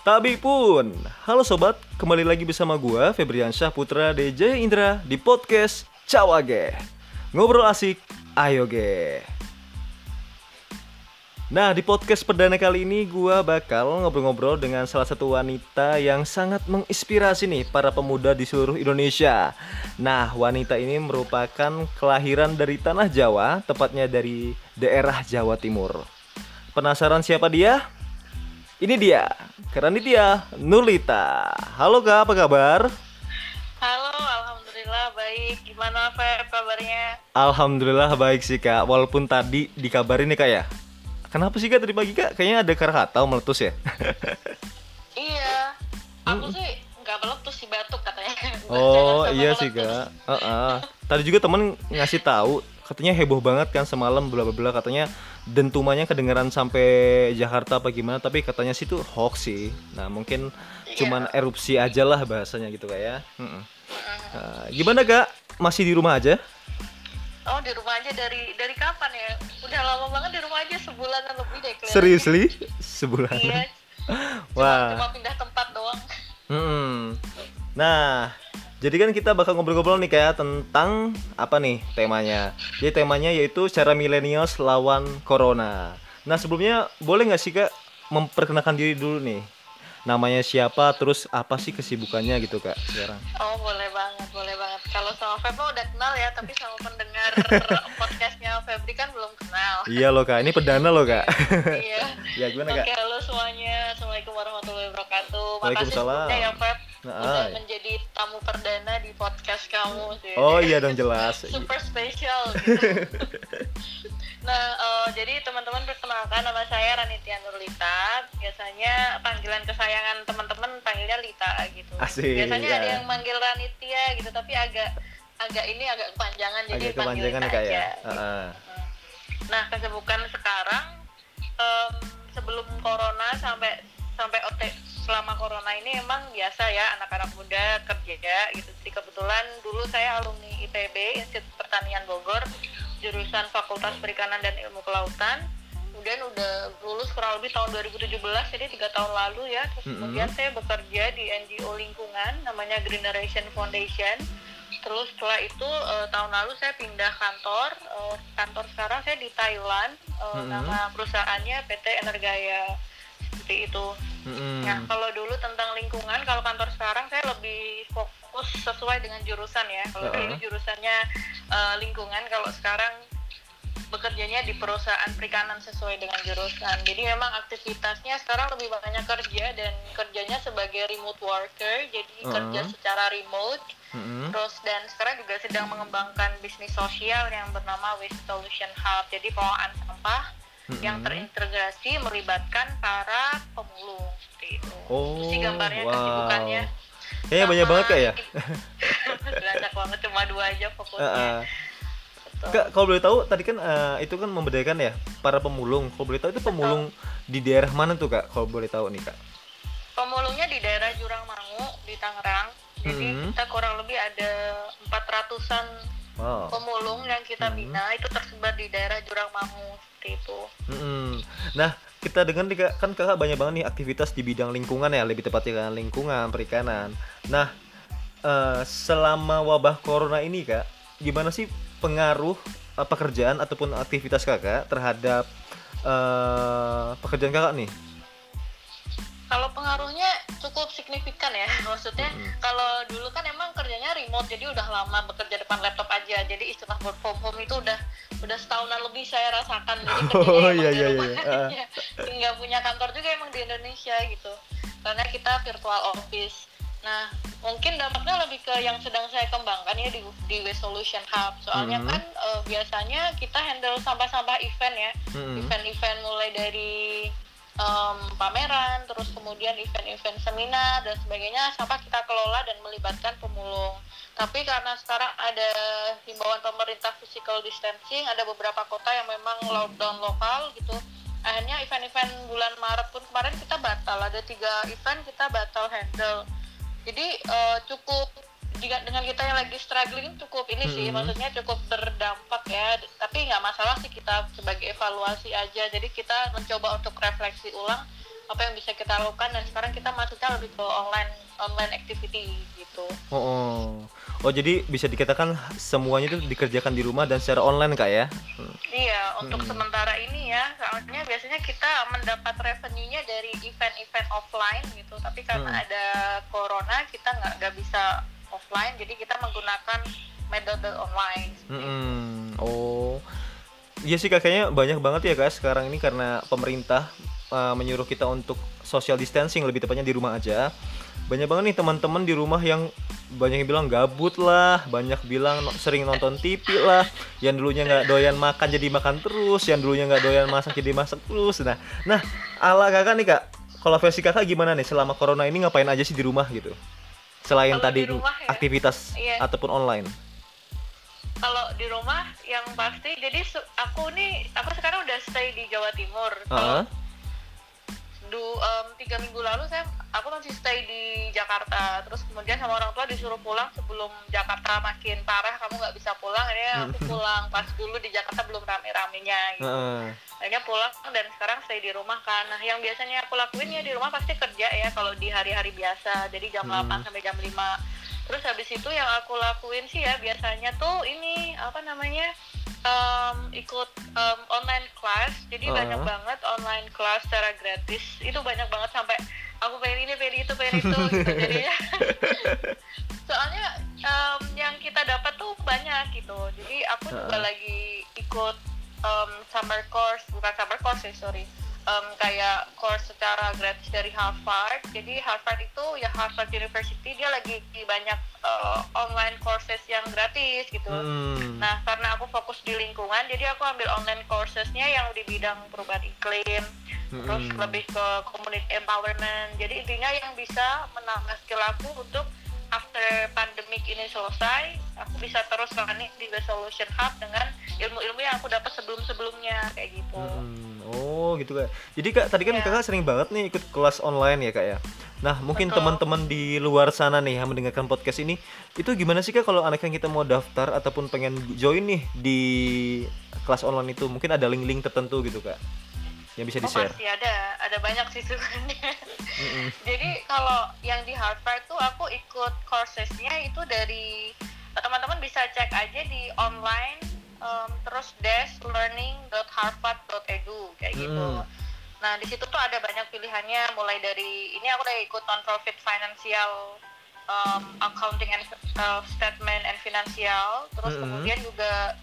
Tabi pun. Halo sobat, kembali lagi bersama gua Febriansyah Putra DJ Indra di podcast Cawage. Ngobrol asik, ayo ge. Nah, di podcast perdana kali ini gua bakal ngobrol-ngobrol dengan salah satu wanita yang sangat menginspirasi nih para pemuda di seluruh Indonesia. Nah, wanita ini merupakan kelahiran dari tanah Jawa, tepatnya dari daerah Jawa Timur. Penasaran siapa dia? Ini dia, Keranitia Nurlita. Halo Kak, apa kabar? Halo, alhamdulillah baik. Gimana Feb kabarnya? Alhamdulillah baik sih Kak, walaupun tadi dikabarin nih Kak ya. Kenapa sih Kak tadi pagi Kak? Kayaknya ada Krakatau meletus ya? iya. Aku sih nggak meletus sih batuk katanya. Oh iya sih kak. Heeh. Tadi juga temen ngasih tahu katanya heboh banget kan semalam bla bla bla katanya dentumannya kedengeran sampai Jakarta apa gimana tapi katanya sih itu hoax sih. Nah mungkin Iya. cuman erupsi aja lah bahasanya gitu kak ya. Heeh. Nah, gimana kak? Masih di rumah aja? Oh di rumah aja dari dari kapan ya? Udah lama banget di rumah aja sebulan lebih deh. Serius li? Sebulan? Iya. Cuma, Wah. cuma pindah tempat doang. Hmm. Nah, jadi kan kita bakal ngobrol-ngobrol nih kayak tentang apa nih temanya. Jadi temanya yaitu cara millennials lawan corona. Nah, sebelumnya boleh nggak sih Kak memperkenalkan diri dulu nih? Namanya siapa, terus apa sih kesibukannya gitu Kak sekarang? Oh boleh banget, boleh banget. Kalau sama Feb udah kenal ya, tapi sama pendengar podcastnya Febri kan belum kenal. Iya loh Kak, ini perdana loh Kak. iya. ya gimana Kak? Oke, halo semuanya. Assalamualaikum warahmatullahi wabarakatuh. Makasih sebelumnya ya, Feb. Nah, Udah ah. menjadi podcast kamu sih. Oh iya dong jelas. Super spesial gitu. nah, eh, jadi teman-teman perkenalkan nama saya Ranitia Nurlita. Biasanya panggilan kesayangan teman-teman panggilnya Lita gitu. Asik, Biasanya ya. ada yang manggil Ranitia gitu, tapi agak agak ini agak kepanjangan jadi Agak panggil kepanjangan Lita aja. ya. gitu. Heeh. Nah, kesibukan sekarang em, sebelum corona sampai sampai OT selama corona ini emang biasa ya anak-anak muda kerja gitu. Jadi kebetulan dulu saya alumni IPB Institut Pertanian Bogor jurusan Fakultas Perikanan dan Ilmu Kelautan. Kemudian udah lulus kurang lebih tahun 2017 jadi tiga tahun lalu ya. Terus Mm-mm. kemudian saya bekerja di NGO lingkungan namanya Generation Foundation. Terus setelah itu eh, tahun lalu saya pindah kantor. Eh, kantor sekarang saya di Thailand. Eh, Mm-mm. Nama perusahaannya PT Energaya seperti itu. Mm-mm. Nah kalau dulu tentang lingkungan, kalau kantor sekarang saya lebih fokus sesuai dengan jurusan ya. Kalau Heeh. dulu jurusannya eh, lingkungan, kalau sekarang bekerjanya di perusahaan perikanan sesuai dengan jurusan. Jadi memang aktivitasnya sekarang lebih banyak kerja dan kerjanya sebagai remote worker, jadi kerja Heeh. secara remote. Mm-mm. Terus dan sekarang juga sedang mengembangkan bisnis sosial yang bernama Waste Solution Hub. Jadi pengelolaan sampah yang Mm-mm. terintegrasi melibatkan para pemulung seperti itu. Oh, Itu sih gambarnya wow. kesibukannya. Kayaknya banyak banget Kak ya. Banyak banget cuma dua aja fokusnya. Heeh. Betul. Kak, kalau boleh tahu tadi kan eh, itu kan membedakan ya para pemulung. Kalau boleh tahu itu pemulung di daerah mana tuh kak? Kalau boleh tahu nih kak. Pemulungnya di daerah Jurang Mangu di Tangerang. Jadi Mhm. kita kurang lebih ada 400-an Wow. pemulung yang kita Mhm. bina itu tersebar di daerah Jurang Mangu seperti itu. Mm-mm. Nah kita dengar nih kak, kan kakak banyak banget nih aktivitas di bidang lingkungan ya, lebih tepatnya kan lingkungan, perikanan. Nah eh, selama wabah corona ini kak, gimana sih pengaruh eh, pekerjaan ataupun aktivitas kakak terhadap eh, pekerjaan kakak nih? Kalau pengaruhnya cukup signifikan ya, maksudnya Mhm. kalau dulu kan emang kerjanya remote, jadi udah lama bekerja depan laptop aja, jadi istilah work from home itu udah udah setahunan lebih saya rasakan, jadi Oh, iya, di iya, rumah iya. aja. nggak punya kantor juga emang di Indonesia gitu, karena kita virtual office. Nah, mungkin dampaknya lebih ke yang sedang saya kembangkan ya di, di Waste Solution Hub, soalnya Mhm. kan eh, biasanya kita handle sampah-sampah event ya, Mm-mm. event-event mulai dari em, pameran, terus kemudian event-event seminar dan sebagainya sampah kita kelola dan melibatkan pemulung. Tapi karena sekarang ada himbauan pemerintah physical distancing, ada beberapa kota yang memang lockdown lokal gitu. Akhirnya event-event bulan Maret pun kemarin kita batal, ada tiga event kita batal handle. Jadi eh, cukup jika dengan kita yang lagi struggling cukup ini sih Mhm. maksudnya cukup berdampak ya tapi nggak masalah sih kita sebagai evaluasi aja jadi kita mencoba untuk refleksi ulang apa yang bisa kita lakukan dan sekarang kita masuknya lebih ke online online activity gitu Oh, oh. oh jadi bisa dikatakan semuanya itu dikerjakan di rumah dan secara online kak ya? Hmm. iya untuk Hmm. sementara ini ya soalnya biasanya kita mendapat revenue-nya dari event-event offline gitu tapi karena Hmm. ada corona kita nggak nggak bisa offline jadi kita menggunakan metode online Mm-mm. Oh, iya sih kakaknya banyak banget ya kak sekarang ini karena pemerintah uh, menyuruh kita untuk social distancing lebih tepatnya di rumah aja. Banyak banget nih teman-teman di rumah yang banyak yang bilang gabut lah, banyak bilang sering nonton TV lah, yang dulunya nggak doyan makan jadi makan terus, yang dulunya nggak doyan masak jadi masak terus. Nah, nah ala kakak nih kak, kalau versi kakak gimana nih selama corona ini ngapain aja sih di rumah gitu? Selain Kalau tadi di rumah ya? aktivitas Iya. ataupun online. kalau di rumah yang pasti jadi aku nih aku sekarang udah stay di Jawa Timur Heeh. Kalau du em, tiga minggu lalu saya aku masih stay di Jakarta. Terus kemudian sama orang tua disuruh pulang sebelum Jakarta makin parah kamu nggak bisa pulang. Akhirnya aku pulang pas dulu di Jakarta belum rame-ramenya gitu. Heeh. akhirnya pulang dan sekarang stay di rumah kan. Nah yang biasanya aku lakuin ya di rumah pasti kerja ya kalau di hari-hari biasa. Jadi jam Hmm. 8 sampai jam 5 terus habis itu yang aku lakuin sih ya biasanya tuh ini apa namanya em, ikut em, online class. Jadi Uh-uh. banyak banget online class secara gratis. Itu banyak banget sampai aku pengen ini pengen itu pengen itu gitu. Jadinya soalnya em, yang kita dapat tuh banyak gitu. Jadi aku juga lagi ikut em, summer course. Bukan summer course ya sorry Em, kayak course secara gratis dari Harvard jadi Harvard itu ya Harvard University dia lagi banyak eh, online courses yang gratis gitu Hmm. Nah, karena aku fokus di lingkungan, jadi aku ambil online coursesnya yang di bidang perubahan iklim, terus Mm-mm. lebih ke community empowerment. Jadi intinya yang bisa menambah skill aku untuk after pandemic ini selesai, aku bisa terus running di The Solution Hub dengan ilmu-ilmu yang aku dapat sebelum-sebelumnya kayak gitu. Mm-mm. Oh gitu kak. Jadi kak tadi kan Iya. kakak sering banget nih ikut kelas online ya kak ya. Nah mungkin teman-teman di luar sana nih yang mendengarkan podcast ini itu gimana sih kak kalau anak yang kita mau daftar ataupun pengen join nih di kelas online itu mungkin ada link-link tertentu gitu kak yang bisa di Oh share. pasti ada, ada banyak sih sebenarnya. Jadi kalau yang di Harvard tuh aku ikut coursesnya itu dari teman-teman bisa cek aja di online um, terus dash.learning.harvard.edu kayak gitu. Hmm. Nah di situ tuh ada banyak pilihannya mulai dari ini aku udah ikut non-profit financial um, accounting and uh, statement and financial terus Mm-mm. kemudian juga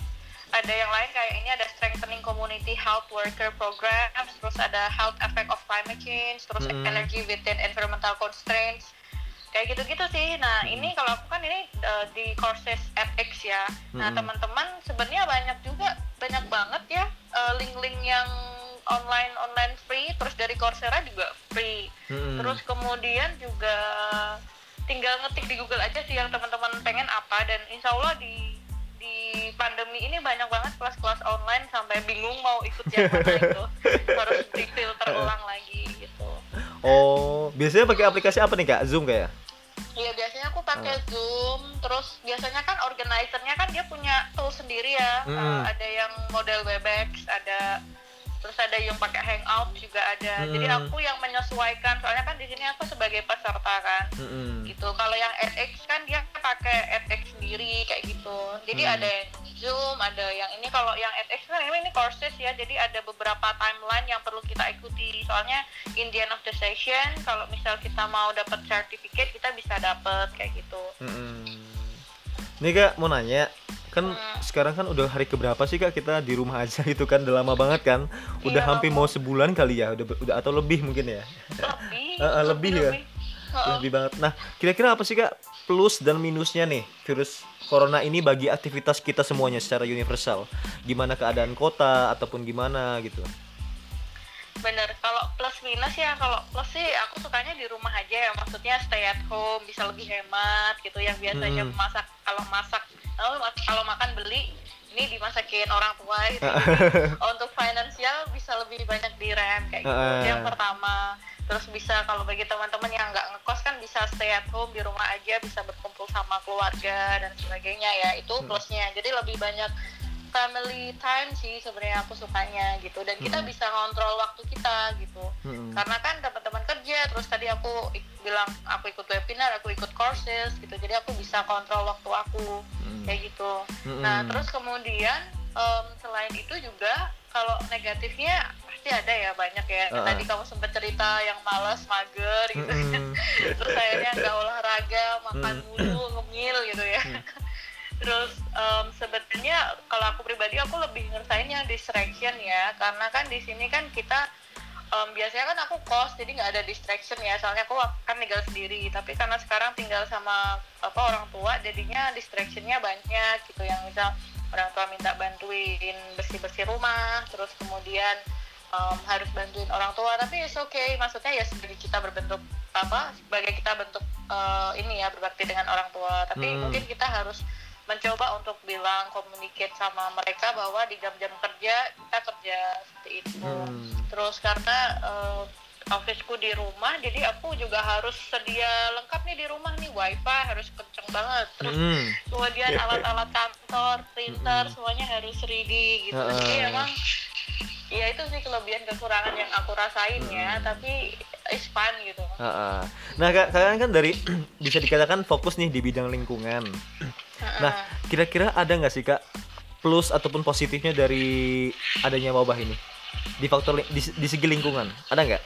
ada yang lain kayak ini ada strengthening community health worker programs terus ada health effect of climate change terus Mm-mm. energy within environmental constraints kayak gitu-gitu sih. Nah ini kalau aku kan ini uh, di courses edX ya. Nah Mm-mm. teman-teman sebenarnya banyak juga banyak banget ya uh, link-link yang online online free. Terus dari Coursera juga free. Mm-mm. terus kemudian juga tinggal ngetik di Google aja sih yang teman-teman pengen apa. Dan insya Allah di di pandemi ini banyak banget kelas-kelas online sampai bingung mau ikut yang mana itu harus di filter ulang lagi gitu. Oh biasanya pakai aplikasi apa nih kak? Zoom kayak? Iya biasanya aku pakai Ah. Zoom, terus biasanya kan organizernya kan dia punya tool sendiri ya. Mm. Uh, ada yang model Webex, ada terus ada yang pakai Hangout juga ada. Jadi Mm. aku yang menyesuaikan, soalnya kan di sini aku sebagai peserta kan. Mm-mm. Gitu. Kalau yang edX kan dia pakai edX sendiri kayak gitu. Jadi Mm. ada yang Zoom, ada yang ini kalau yang edX kan ini, ini courses ya. Jadi ada beberapa timeline yang perlu kita ikuti. Soalnya in the end of the session kalau misal kita mau dapat sertifikat kita bisa dapat kayak gitu. Mm-mm. Nih kak mau nanya kan sekarang kan udah hari keberapa sih kak kita di rumah aja itu kan udah lama banget kan udah Iya, hampir mau sebulan kali ya udah udah atau lebih mungkin ya Lebih. Eh, lebih ya? Heeh. lebih banget nah kira-kira apa sih kak plus dan minusnya nih virus corona ini bagi aktivitas kita semuanya secara universal gimana keadaan kota ataupun gimana gitu Bener. Kalau plus minus ya kalau plus sih aku sukanya di rumah aja ya. Maksudnya stay at home bisa lebih hemat gitu. Yang biasanya Hmm. masak kalau masak kalau kalau makan beli ini dimasakin orang tua gitu. Untuk finansial bisa lebih banyak direm kayak gitu. Ah. Itu yang pertama. Terus bisa kalau bagi teman-teman yang nggak ngekos kan bisa stay at home di rumah aja, bisa berkumpul sama keluarga dan sebagainya ya. Itu Hmm. plusnya. Jadi lebih banyak family time sih sebenarnya aku sukanya gitu dan kita Hmm. bisa ngontrol waktu kita gitu Mm-mm. karena kan teman-teman kerja terus tadi aku bilang aku ikut webinar aku ikut courses gitu jadi aku bisa kontrol waktu aku. Kayak gitu Mm-mm. nah terus kemudian em, selain itu juga kalau negatifnya pasti ada ya banyak ya Uh-uh. tadi kamu sempat cerita yang malas mager gitu Mm-mm. terus akhirnya nggak olahraga makan Hmm. mulu ngemil gitu ya Hmm. terus em, sebetulnya kalau aku pribadi aku lebih ngerasain yang distraction ya karena kan di sini kan kita em, biasanya kan aku kos jadi nggak ada distraction ya. Soalnya aku kan tinggal sendiri tapi karena sekarang tinggal sama apa orang tua jadinya distractionnya banyak gitu. Yang misal orang tua minta bantuin bersih bersih rumah terus kemudian em, harus bantuin orang tua. Tapi it's okay maksudnya ya sebagai kita berbentuk apa sebagai kita bentuk eh, ini ya berbakti dengan orang tua. Tapi Hmm. mungkin kita harus mencoba untuk bilang communicate sama mereka bahwa di jam-jam kerja kita kerja seperti itu Hmm. terus karena eh, officeku di rumah jadi aku juga harus sedia lengkap nih di rumah nih wifi harus kenceng banget terus Mm-mm. kemudian alat-alat kantor printer Mm-mm. semuanya harus ready gitu Heeh. jadi emang ya itu sih kelebihan kekurangan yang aku rasain ya tapi it's fun gitu Ha-ha. Nah, Kak, kalian kan dari bisa dikatakan fokus nih di bidang lingkungan. Nah, kira-kira ada nggak sih Kak plus ataupun positifnya dari adanya wabah ini di faktor di, di segi lingkungan? Ada nggak?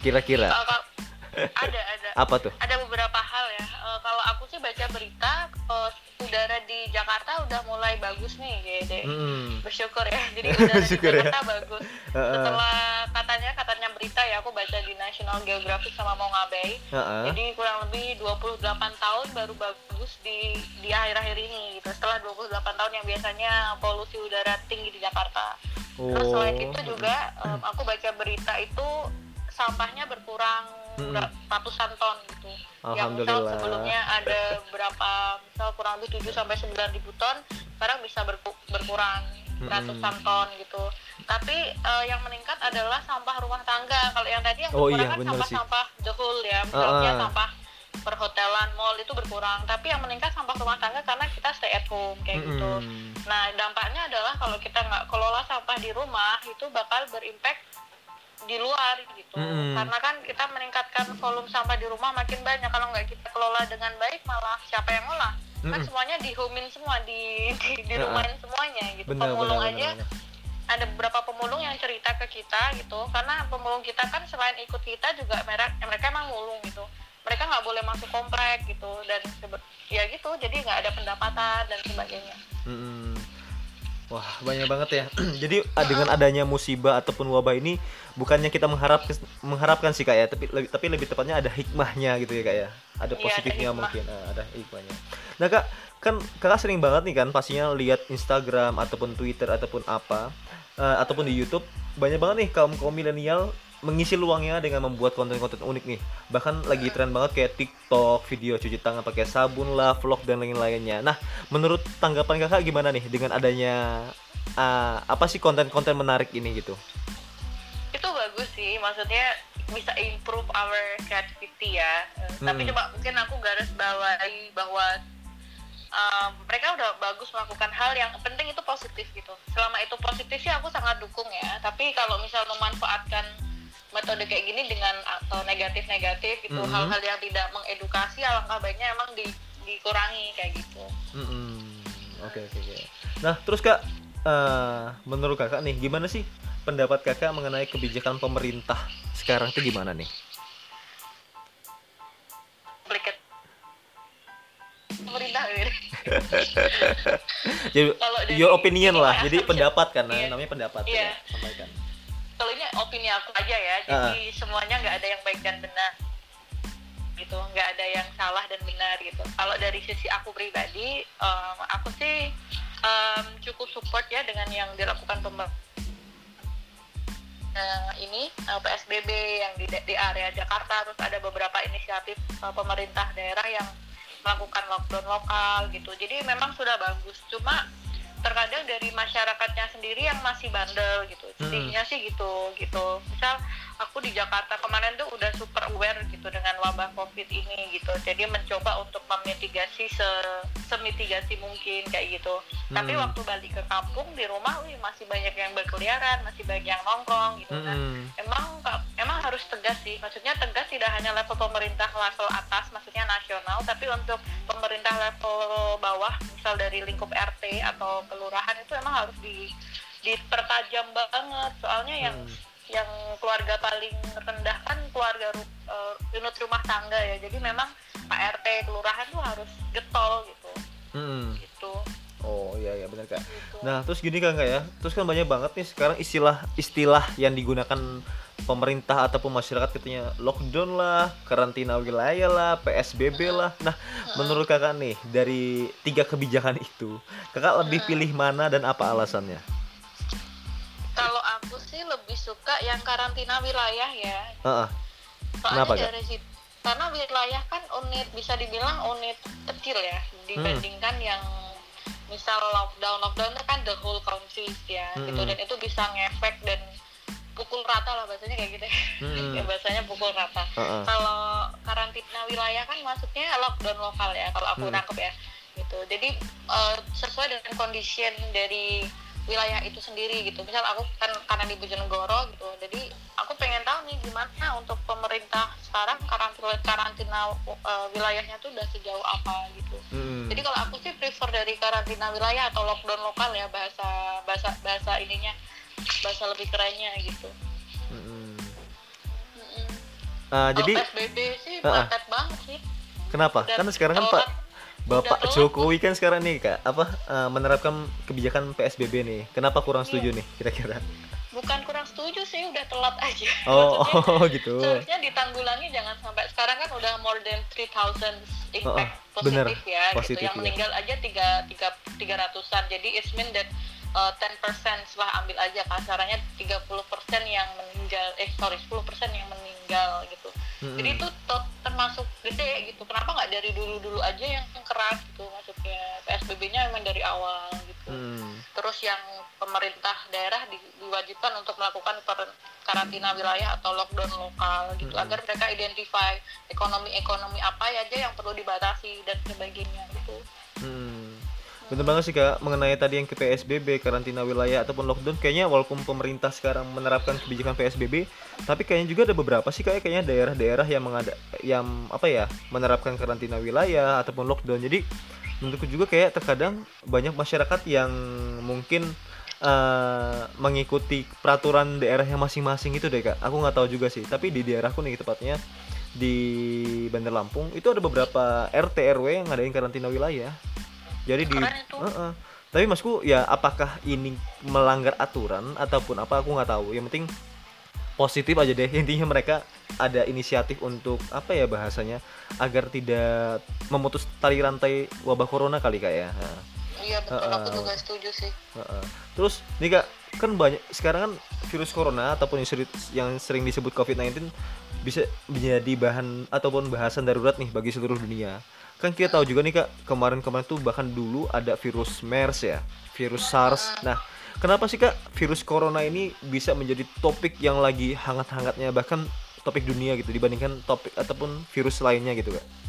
Kira-kira Eh, ada ada apa tuh? ada beberapa hal ya Eh, kalau aku sih baca berita eh, udara di Jakarta udah mulai bagus nih gede Mm-mm. bersyukur ya jadi udara di ya. Jakarta bagus Heeh. setelah katanya katanya berita ya aku baca di National Geographic sama Mongabay Ha-ha. jadi kurang lebih 28 tahun baru bagus di di akhir-akhir ini gitu setelah 28 tahun yang biasanya polusi udara tinggi di Jakarta terus selain Oh. itu juga em, aku baca berita itu sampahnya berkurang Mm-mm. ber- ratusan ton gitu yang misal Alhamdulillah. sebelumnya ada berapa misal kurang lebih 7 sampai 9 ribu ton sekarang bisa berku- berkurang ratusan ton gitu tapi eh, yang meningkat adalah sampah rumah tangga kalau yang tadi yang Oh berkurang iya, kan sampah-sampah the whole ya misalnya ah. sampah perhotelan mall itu berkurang tapi yang meningkat sampah rumah tangga karena kita stay at home kayak gitu Mm-mm. Nah, dampaknya adalah kalau kita nggak kelola sampah di rumah, itu bakal berimpact di luar gitu. Mm-mm. Karena kan kita meningkatkan volume sampah di rumah makin banyak. Kalau nggak kita kelola dengan baik, malah siapa yang ngolah? Kan Mm-mm. semuanya dihomin semua, di, di, di Ya, rumahin semuanya gitu. Benar, pemulung benar, aja, benar. ada beberapa pemulung yang cerita ke kita gitu. Karena pemulung kita kan selain ikut kita juga mereka, mereka emang mulung gitu. Mereka nggak boleh masuk komplek gitu dan ya gitu. Jadi nggak ada pendapatan dan sebagainya. Mm-mm. Wah banyak banget ya. Jadi ah, dengan adanya musibah ataupun wabah ini bukannya kita mengharap mengharapkan sih kak ya, tapi lebih tapi lebih tepatnya ada hikmahnya gitu ya kak ya. Ada Iya, ada positifnya hikmah. mungkin, ah, ada hikmahnya. Nah kak, kan kakak sering banget nih kan pastinya lihat Instagram ataupun Twitter ataupun apa eh, ataupun di YouTube banyak banget nih kaum kaum milenial mengisi luangnya dengan membuat konten-konten unik nih. Bahkan lagi tren banget kayak TikTok, video cuci tangan pakai sabun lah, vlog dan lain-lainnya. Nah, menurut tanggapan kakak gimana nih dengan adanya ah, apa sih konten-konten menarik ini gitu? itu bagus sih maksudnya bisa improve our creativity ya Eh, tapi Hmm. coba mungkin aku garis bawahi bahwa um, mereka udah bagus melakukan hal yang penting itu positif gitu selama itu positif sih aku sangat dukung ya tapi kalau misal memanfaatkan metode kayak gini dengan atau negatif-negatif itu Mhm. hal-hal yang tidak mengedukasi alangkah baiknya emang di, dikurangi kayak gitu Mm-mm. Oke oke oke. Nah terus kak, eh, menurut kakak nih gimana sih pendapat kakak mengenai kebijakan pemerintah sekarang tuh gimana nih? Pemerintah gitu. Jadi Kalau dari- your opinion ini lah. ya, Jadi pendapat kan, Iya. namanya pendapat. Iya. ya, sampaikan. Kalau ini opini aku aja ya jadi semuanya nggak ada yang baik dan benar. Gitu nggak ada yang salah dan benar gitu. Kalau dari sisi aku pribadi em, aku sih em, cukup support ya dengan yang dilakukan pemerintah ini eh, PSBB yang di, di area Jakarta terus ada beberapa inisiatif eh, pemerintah daerah yang melakukan lockdown lokal gitu. Jadi memang sudah bagus cuma terkadang dari masyarakatnya sendiri yang masih bandel gitu. Sedihnya sih gitu gitu. Misal aku di Jakarta kemarin tuh udah super aware gitu dengan wabah covid ini gitu jadi mencoba untuk memitigasi se semitigasi mungkin kayak gitu tapi Hmm. waktu balik ke kampung di rumah wih, masih banyak yang berkeliaran masih banyak yang nongkrong gitu kan Mm-mm. emang ka- emang harus tegas sih maksudnya tegas tidak hanya level pemerintah level atas maksudnya nasional tapi untuk pemerintah level bawah misal dari lingkup RT atau kelurahan itu emang harus di dipertajam banget soalnya yang Hmm. Yang keluarga paling rendah kan keluarga eh, unit rumah tangga ya jadi memang Pak RT kelurahan tuh harus getol gitu Mm-mm. gitu Oh iya iya benar kak. gitu Nah terus gini kan kak ya, terus kan banyak banget nih sekarang istilah-istilah yang digunakan pemerintah ataupun masyarakat katanya lockdown lah, karantina wilayah lah, PSBB lah. Nah menurut kakak nih dari tiga kebijakan itu, kakak lebih pilih mana dan apa alasannya? Lebih suka yang karantina wilayah ya Heeh. Soalnya Kenapa, dari situ karena wilayah kan unit bisa dibilang unit kecil ya dibandingkan yang misal lockdown lockdown itu kan the whole country ya gitu Mm-mm. dan itu bisa ngefek dan pukul rata lah bahasanya kayak gitu Mm-mm. Ya, bahasanya pukul rata Heeh. kalau karantina wilayah kan maksudnya lockdown lokal ya kalau aku Hmm. nangkep ya gitu jadi eh, sesuai dengan kondisi dari wilayah itu sendiri gitu misal aku kan karena di Bojonegoro gitu jadi aku pengen tahu nih gimana untuk pemerintah sekarang karantina karantina eh, wilayahnya tuh udah sejauh apa gitu Mm-mm. jadi kalau aku sih prefer dari karantina wilayah atau lockdown lokal ya bahasa bahasa bahasa ininya bahasa lebih kerennya gitu. Ah, jadi PSBB sih ah. mepet banget sih kenapa? Udah Kan sekarang kan Pak telat. Bapak. Jokowi kan sekarang nih kak apa eh, menerapkan kebijakan PSBB nih. Kenapa kurang setuju nih kira-kira? bukan kurang setuju sih udah telat aja Oh, Maksudnya, oh gitu. seharusnya ditanggulangi jangan sampai sekarang kan udah more than 3000 impact Oh, bener. positif ya Positif, gitu yang ya. meninggal aja tiga tiga tiga ratusan jadi it's mean that uh, 10% lah ambil aja kasarannya 30% yang meninggal eh sorry 10% yang meninggal gitu Mm-mm. jadi itu tot- termasuk gede gitu kenapa nggak dari dulu dulu aja yang keras gitu maksudnya PSBB-nya memang dari awal gitu Hmm. terus yang pemerintah daerah di- diwajibkan untuk melakukan per- karantina wilayah atau lockdown lokal gitu Mm-mm. agar mereka identify ekonomi-ekonomi apa aja yang perlu dibatasi dan sebagainya gitu. Bener banget sih kak mengenai tadi yang ke PSBB karantina wilayah ataupun lockdown kayaknya walaupun pemerintah sekarang menerapkan kebijakan PSBB tapi kayaknya juga ada beberapa sih kayak kayaknya daerah-daerah yang mengada yang apa ya menerapkan karantina wilayah ataupun lockdown. Jadi menurutku juga kayak terkadang banyak masyarakat yang mungkin eh, mengikuti peraturan daerahnya masing-masing itu deh kak. Aku nggak tahu juga sih tapi di daerahku nih tepatnya di Bandar Lampung itu ada beberapa RT RW yang ngadain karantina wilayah jadi di itu. Heeh. tapi masku ya apakah ini melanggar aturan ataupun apa aku nggak tahu yang penting positif aja deh intinya mereka ada inisiatif untuk apa ya bahasanya agar tidak memutus tali rantai wabah corona kali kak ya Heeh. Iya betul, Heeh. aku juga setuju sih. Heeh. Terus nih kak, kan banyak sekarang kan virus corona ataupun yang seri- yang sering disebut COVID-19 bisa menjadi bahan ataupun bahasan darurat nih bagi seluruh dunia. Kan kita tahu juga nih kak, kemarin-kemarin tuh bahkan dulu ada virus MERS ya, virus SARS. Nah, kenapa sih kak virus corona ini bisa menjadi topik yang lagi hangat-hangatnya bahkan topik dunia gitu dibandingkan topik ataupun virus lainnya gitu kak?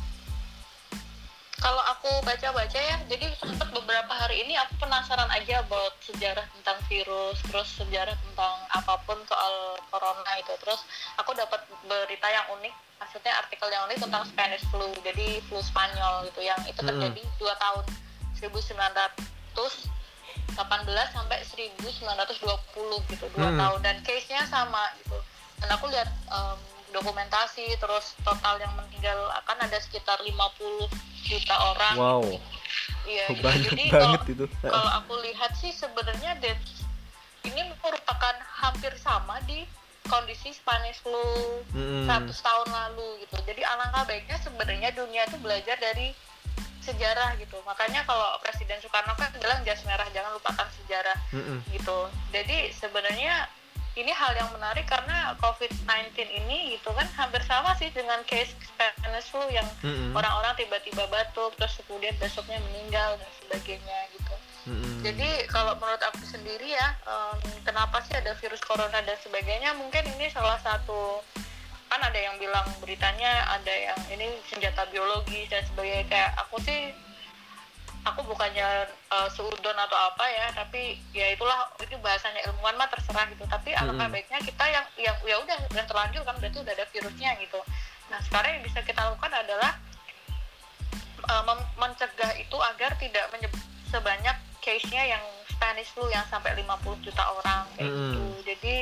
Kalau aku baca-baca ya, jadi sempat beberapa hari ini aku penasaran aja about sejarah tentang virus, terus sejarah tentang apa pun soal corona itu. Terus aku dapat berita yang unik, maksudnya artikel yang unik tentang Spanish flu, jadi flu Spanyol gitu, yang itu terjadi dua tahun 1918 sampai 1920 gitu, dua Mm. tahun dan case-nya sama gitu. Dan aku lihat em, dokumentasi terus total yang meninggal akan ada sekitar 50 juta orang. Wow, Iya, gitu. banyak jadi banget kalau, itu. kalau aku lihat sih sebenarnya ini merupakan hampir sama di kondisi Spanish flu Mm-mm. 100 tahun lalu gitu. Jadi alangkah baiknya sebenarnya dunia itu belajar dari sejarah gitu. Makanya kalau Presiden Soekarno kan bilang jas merah jangan lupakan sejarah Mm-mm. gitu. Jadi sebenarnya ini hal yang menarik karena COVID-19 ini gitu kan hampir sama sih dengan case Spanish flu yang Mm-mm. orang-orang tiba-tiba batuk terus kemudian besoknya meninggal dan sebagainya gitu. Mm-mm. Jadi kalau menurut aku sendiri ya, um, kenapa sih ada virus corona dan sebagainya? Mungkin ini salah satu kan ada yang bilang beritanya ada yang ini senjata biologi dan sebagainya. Kayak aku sih aku bukannya uh, seudon atau apa ya tapi ya itulah itu bahasanya ilmuwan mah terserah gitu tapi alangkah Mm-mm. baiknya kita yang yang ya udah udah terlanjur kan berarti udah ada virusnya gitu nah sekarang yang bisa kita lakukan adalah uh, mem- mencegah itu agar tidak sebanyak case-nya yang Spanish flu yang sampai 50 juta orang kayak Mm-mm. gitu jadi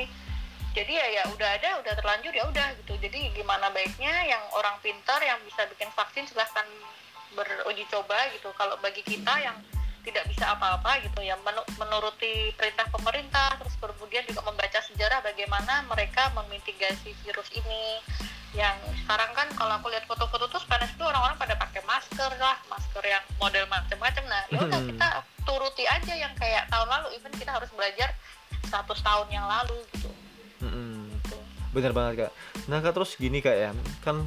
jadi ya ya udah ada udah terlanjur ya udah gitu jadi gimana baiknya yang orang pintar yang bisa bikin vaksin silahkan beruji coba gitu kalau bagi kita yang tidak bisa apa-apa gitu ya menu- menuruti perintah pemerintah terus kemudian juga membaca sejarah bagaimana mereka memitigasi virus ini yang sekarang kan kalau aku lihat foto-foto tuh Spanish itu orang-orang pada pakai masker lah masker yang model macam-macam nah ya udah Hmm. kita turuti aja yang kayak tahun lalu even kita harus belajar 100 tahun yang lalu gitu Mm-mm. gitu. Bener banget kak. Nah kak terus gini kak ya, kan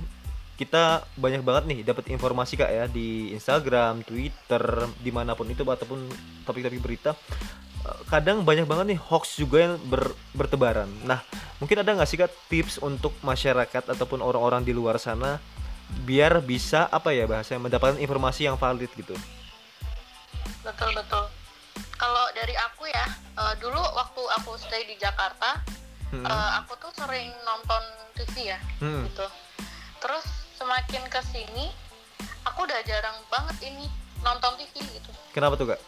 kita banyak banget nih dapat informasi kak ya di Instagram, Twitter, di mana pun itu ataupun topik-topik berita. Eh, Kadang banyak banget nih hoax juga yang ber- bertebaran. Nah mungkin ada nggak sih kak tips untuk masyarakat ataupun orang-orang di luar sana biar bisa apa ya bahasanya mendapatkan informasi yang valid gitu. betul betul kalau dari aku ya eh, dulu waktu aku stay di Jakarta Hmm. eh, aku tuh sering nonton TV ya Hmm. gitu terus semakin ke sini aku udah jarang banget ini nonton TV gitu Kenapa tuh kak?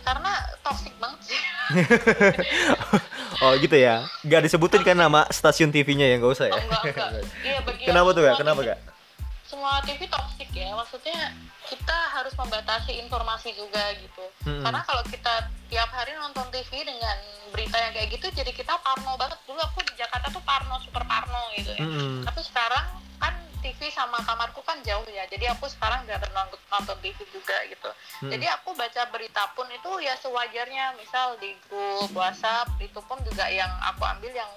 karena toxic banget sih Oh gitu ya, nggak disebutin kan nama stasiun TV-nya ya nggak usah ya? Oh, enggak enggak iya bagi Kenapa tuh kak? Kenapa kak? semua TV toxic ya maksudnya kita harus membatasi informasi juga gitu Hmm. karena kalau kita tiap hari nonton TV dengan berita yang kayak gitu jadi kita parno banget dulu aku di Jakarta tuh parno super parno gitu ya Mm-mm. tapi sekarang sama kamarku kan jauh ya jadi aku sekarang gak nonton, nonton TV juga gitu Mm-mm. jadi aku baca berita pun itu ya sewajarnya misal di grup WhatsApp itu pun juga yang aku ambil yang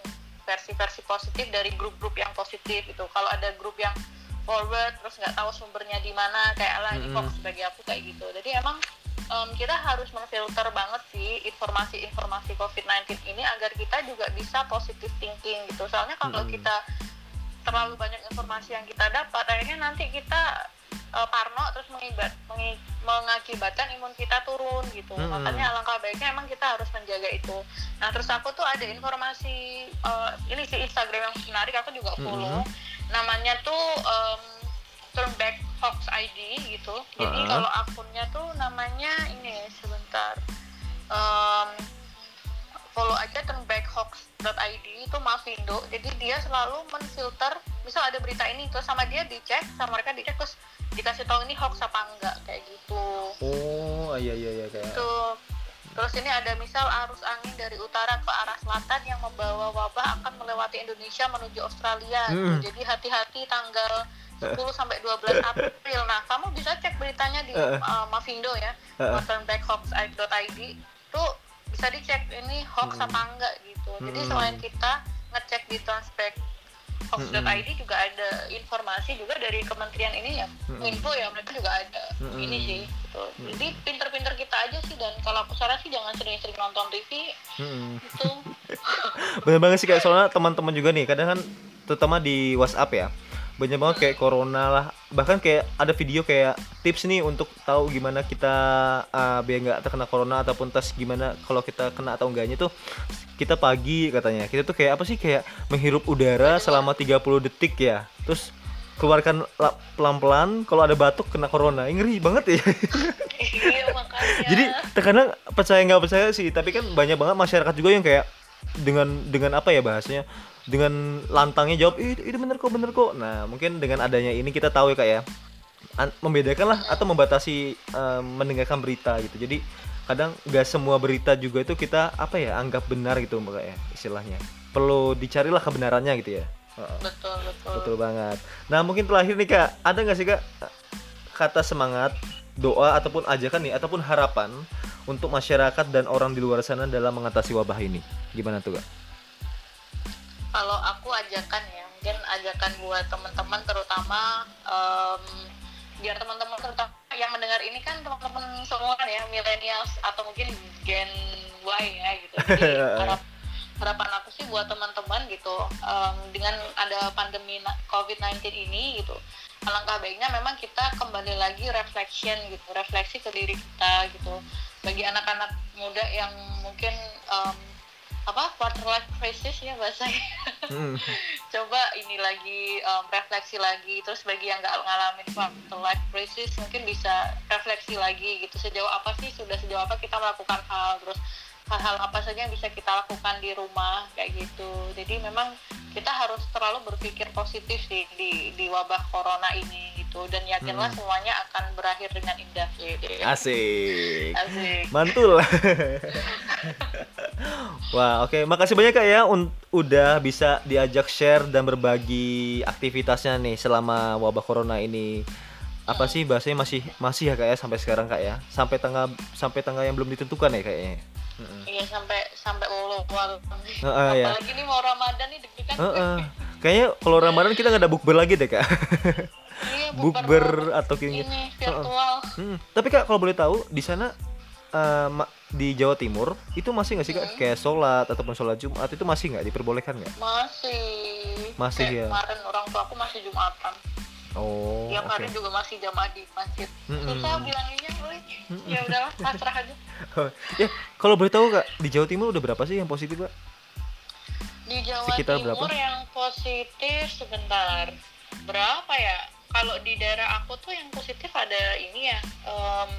versi-versi positif dari grup-grup yang positif itu kalau ada grup yang forward terus nggak tahu sumbernya di mana kayak lah Mm-mm. hoax bagi aku kayak gitu jadi emang em, kita harus memfilter banget sih informasi-informasi COVID-19 ini agar kita juga bisa positive thinking gitu soalnya kalau Mm-mm. kita terlalu banyak informasi yang kita dapat akhirnya nanti kita eh, parno terus mengibat, mengi- mengakibatkan imun kita turun gitu. Mm-mm. makanya alangkah baiknya emang kita harus menjaga itu. Nah terus aku tuh ada informasi eh, ini sih Instagram yang menarik aku juga follow. Namanya tuh em, Turn Back Hoax ID gitu. Jadi Ah. kalau akunnya tuh namanya ini sebentar follow aja turnbackhoax.id itu Mavindo jadi dia selalu menfilter misal ada berita ini terus sama dia dicek sama mereka dicek terus dikasih tahu ini hoax apa enggak kayak gitu Oh iya iya iya kayak. Tuh. Terus ini ada misal arus angin dari utara ke arah selatan yang membawa wabah akan melewati Indonesia menuju Australia. gitu. Hmm. Jadi hati-hati tanggal 10 sampai 12 April. Nah, kamu bisa cek beritanya di Eh. uh, Mavindo ya, Eh. turnbackhoax.id. Tuh bisa dicek ini hoax Hmm. apa enggak gitu. Jadi Hmm. selain kita ngecek di transbackhoax.id juga ada informasi juga dari kementerian ini ya, Hmm. info ya mereka juga ada Hmm. ini sih gitu. Jadi pinter-pinter kita aja sih dan kalau aku saran sih jangan sering-sering nonton TV Mm-mm. itu. Bener banget sih kayak soalnya teman-teman juga nih kadang kan terutama di WhatsApp ya banyak banget kayak corona lah. Bahkan kayak ada video kayak tips nih untuk tahu gimana kita uh, biar nggak terkena corona ataupun tes gimana kalau kita kena atau enggaknya tuh kita pagi katanya. Kita tuh kayak apa sih? Kayak menghirup udara selama 30 detik ya. Terus keluarkan la- pelan-pelan kalau ada batuk kena corona. Ngeri banget ya. Iya makanya. jadi terkadang percaya nggak percaya sih tapi kan banyak banget masyarakat juga yang kayak dengan dengan apa ya bahasanya dengan lantangnya jawab "Ih, itu bener kok bener kok nah mungkin dengan adanya ini kita tahu ya kak ya an- membedakan lah atau membatasi eh, mendengarkan berita gitu jadi kadang nggak semua berita juga itu kita apa ya anggap benar gitu mbak ya istilahnya perlu dicarilah kebenarannya gitu ya betul betul. Betul banget. Nah mungkin terakhir nih kak, ada nggak sih kak kata semangat, doa ataupun ajakan nih ataupun harapan untuk masyarakat dan orang di luar sana dalam mengatasi wabah ini? Gimana tuh kak? Ajakan ya, mungkin ajakan buat teman-teman terutama em, biar teman-teman terutama yang mendengar ini kan teman-teman semua kan ya millennials atau mungkin Gen Y ya gitu. Jadi harap harapan aku sih buat teman-teman gitu um, dengan ada pandemi COVID-19 ini gitu alangkah baiknya memang kita kembali lagi reflection gitu refleksi ke diri kita gitu. Bagi anak-anak muda yang mungkin um, apa quarter life crisis ya bahasanya hmm. coba ini lagi um, refleksi lagi terus bagi yang nggak ngalamin quarter life crisis mungkin bisa refleksi lagi gitu. Sejauh apa sih sudah sejauh apa kita melakukan hal terus hal-hal apa saja yang bisa kita lakukan di rumah kayak gitu. Jadi memang kita harus terlalu berpikir positif sih di di wabah corona ini gitu. Dan yakinlah hmm. semuanya akan berakhir dengan indah gitu. asik. Asik. Mantul wah oke okay. makasih banyak kak ya udah bisa diajak share dan berbagi aktivitasnya nih selama wabah corona ini apa sih bahasanya masih masih ya kak ya sampai sekarang kak ya sampai tanggal sampai tanggal yang belum ditentukan ya kayaknya Iya sampai sampai ulul uh, uh, ya. Apalagi nih mau Ramadan nih deg-degan. Uh, uh. Kayaknya kalau Ramadan kita nggak ada bukber lagi deh kak. iya, bukber atau kayak ini virtual. Uh, uh. Hmm. Tapi kak kalau boleh tahu di sana uh, di Jawa Timur itu masih nggak sih kak hmm. kayak sholat ataupun sholat Jumat itu masih nggak diperbolehkan nggak? Masih. Masih kayak ya. Kemarin orang tua aku masih Jumatan. Oh. Tiap okay. hari juga masih jamaah di masjid. Mm -mm. Susah bilanginnya, boy. Ya udahlah, pasrah aja. Oh, ya, kalau boleh tahu kak, di Jawa Timur udah berapa sih yang positif kak? Di Jawa Sekitar Timur berapa? yang positif sebentar. Berapa ya? Kalau di daerah aku tuh yang positif ada ini ya, um,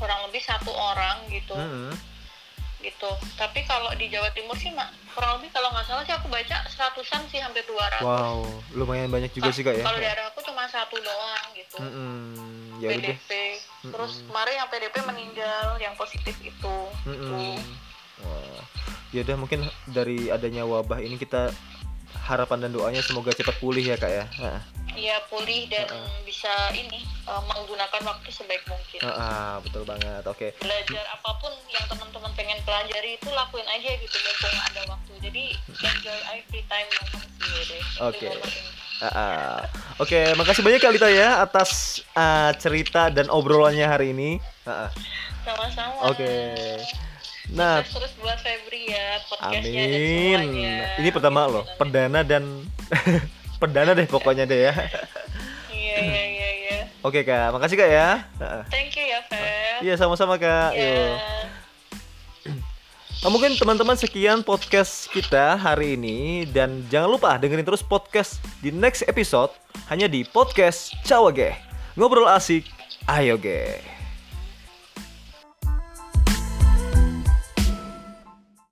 kurang lebih satu orang gitu. Mm -hmm gitu tapi kalau di Jawa Timur sih mak kurang lebih kalau nggak salah sih aku baca seratusan sih hampir 200 wow lumayan banyak juga sih kak ya kalau daerah aku cuma satu doang gitu mm -hmm. ya PDP udah. terus mm -hmm. kemarin yang PDP meninggal yang positif itu mm -hmm. gitu. Wah. ya udah mungkin dari adanya wabah ini kita harapan dan doanya semoga cepat pulih ya kak ya Iya pulih dan uh -uh. bisa ini uh, menggunakan waktu sebaik mungkin. Uh -uh, betul banget. Oke. Okay. Belajar apa pun yang teman-teman pengen pelajari itu lakuin aja gitu mumpung ada waktu. Jadi enjoy every time moment sih deh. Oke. Okay. Uh, uh. Oke, okay, makasih banyak Kalita ya atas uh, cerita dan obrolannya hari ini. Uh, uh. Sama-sama. Oke. Okay. Nah, terus, buat Febri ya podcastnya Amin. Ini pertama loh, perdana dan perdana deh pokoknya deh ya. Iya iya iya. iya. Oke kak, makasih kak ya. Thank you ya Feb. Iya sama-sama kak. Yeah. Nah, mungkin teman-teman sekian podcast kita hari ini dan jangan lupa dengerin terus podcast di next episode hanya di podcast Cawage. Ngobrol asik, ayo ge.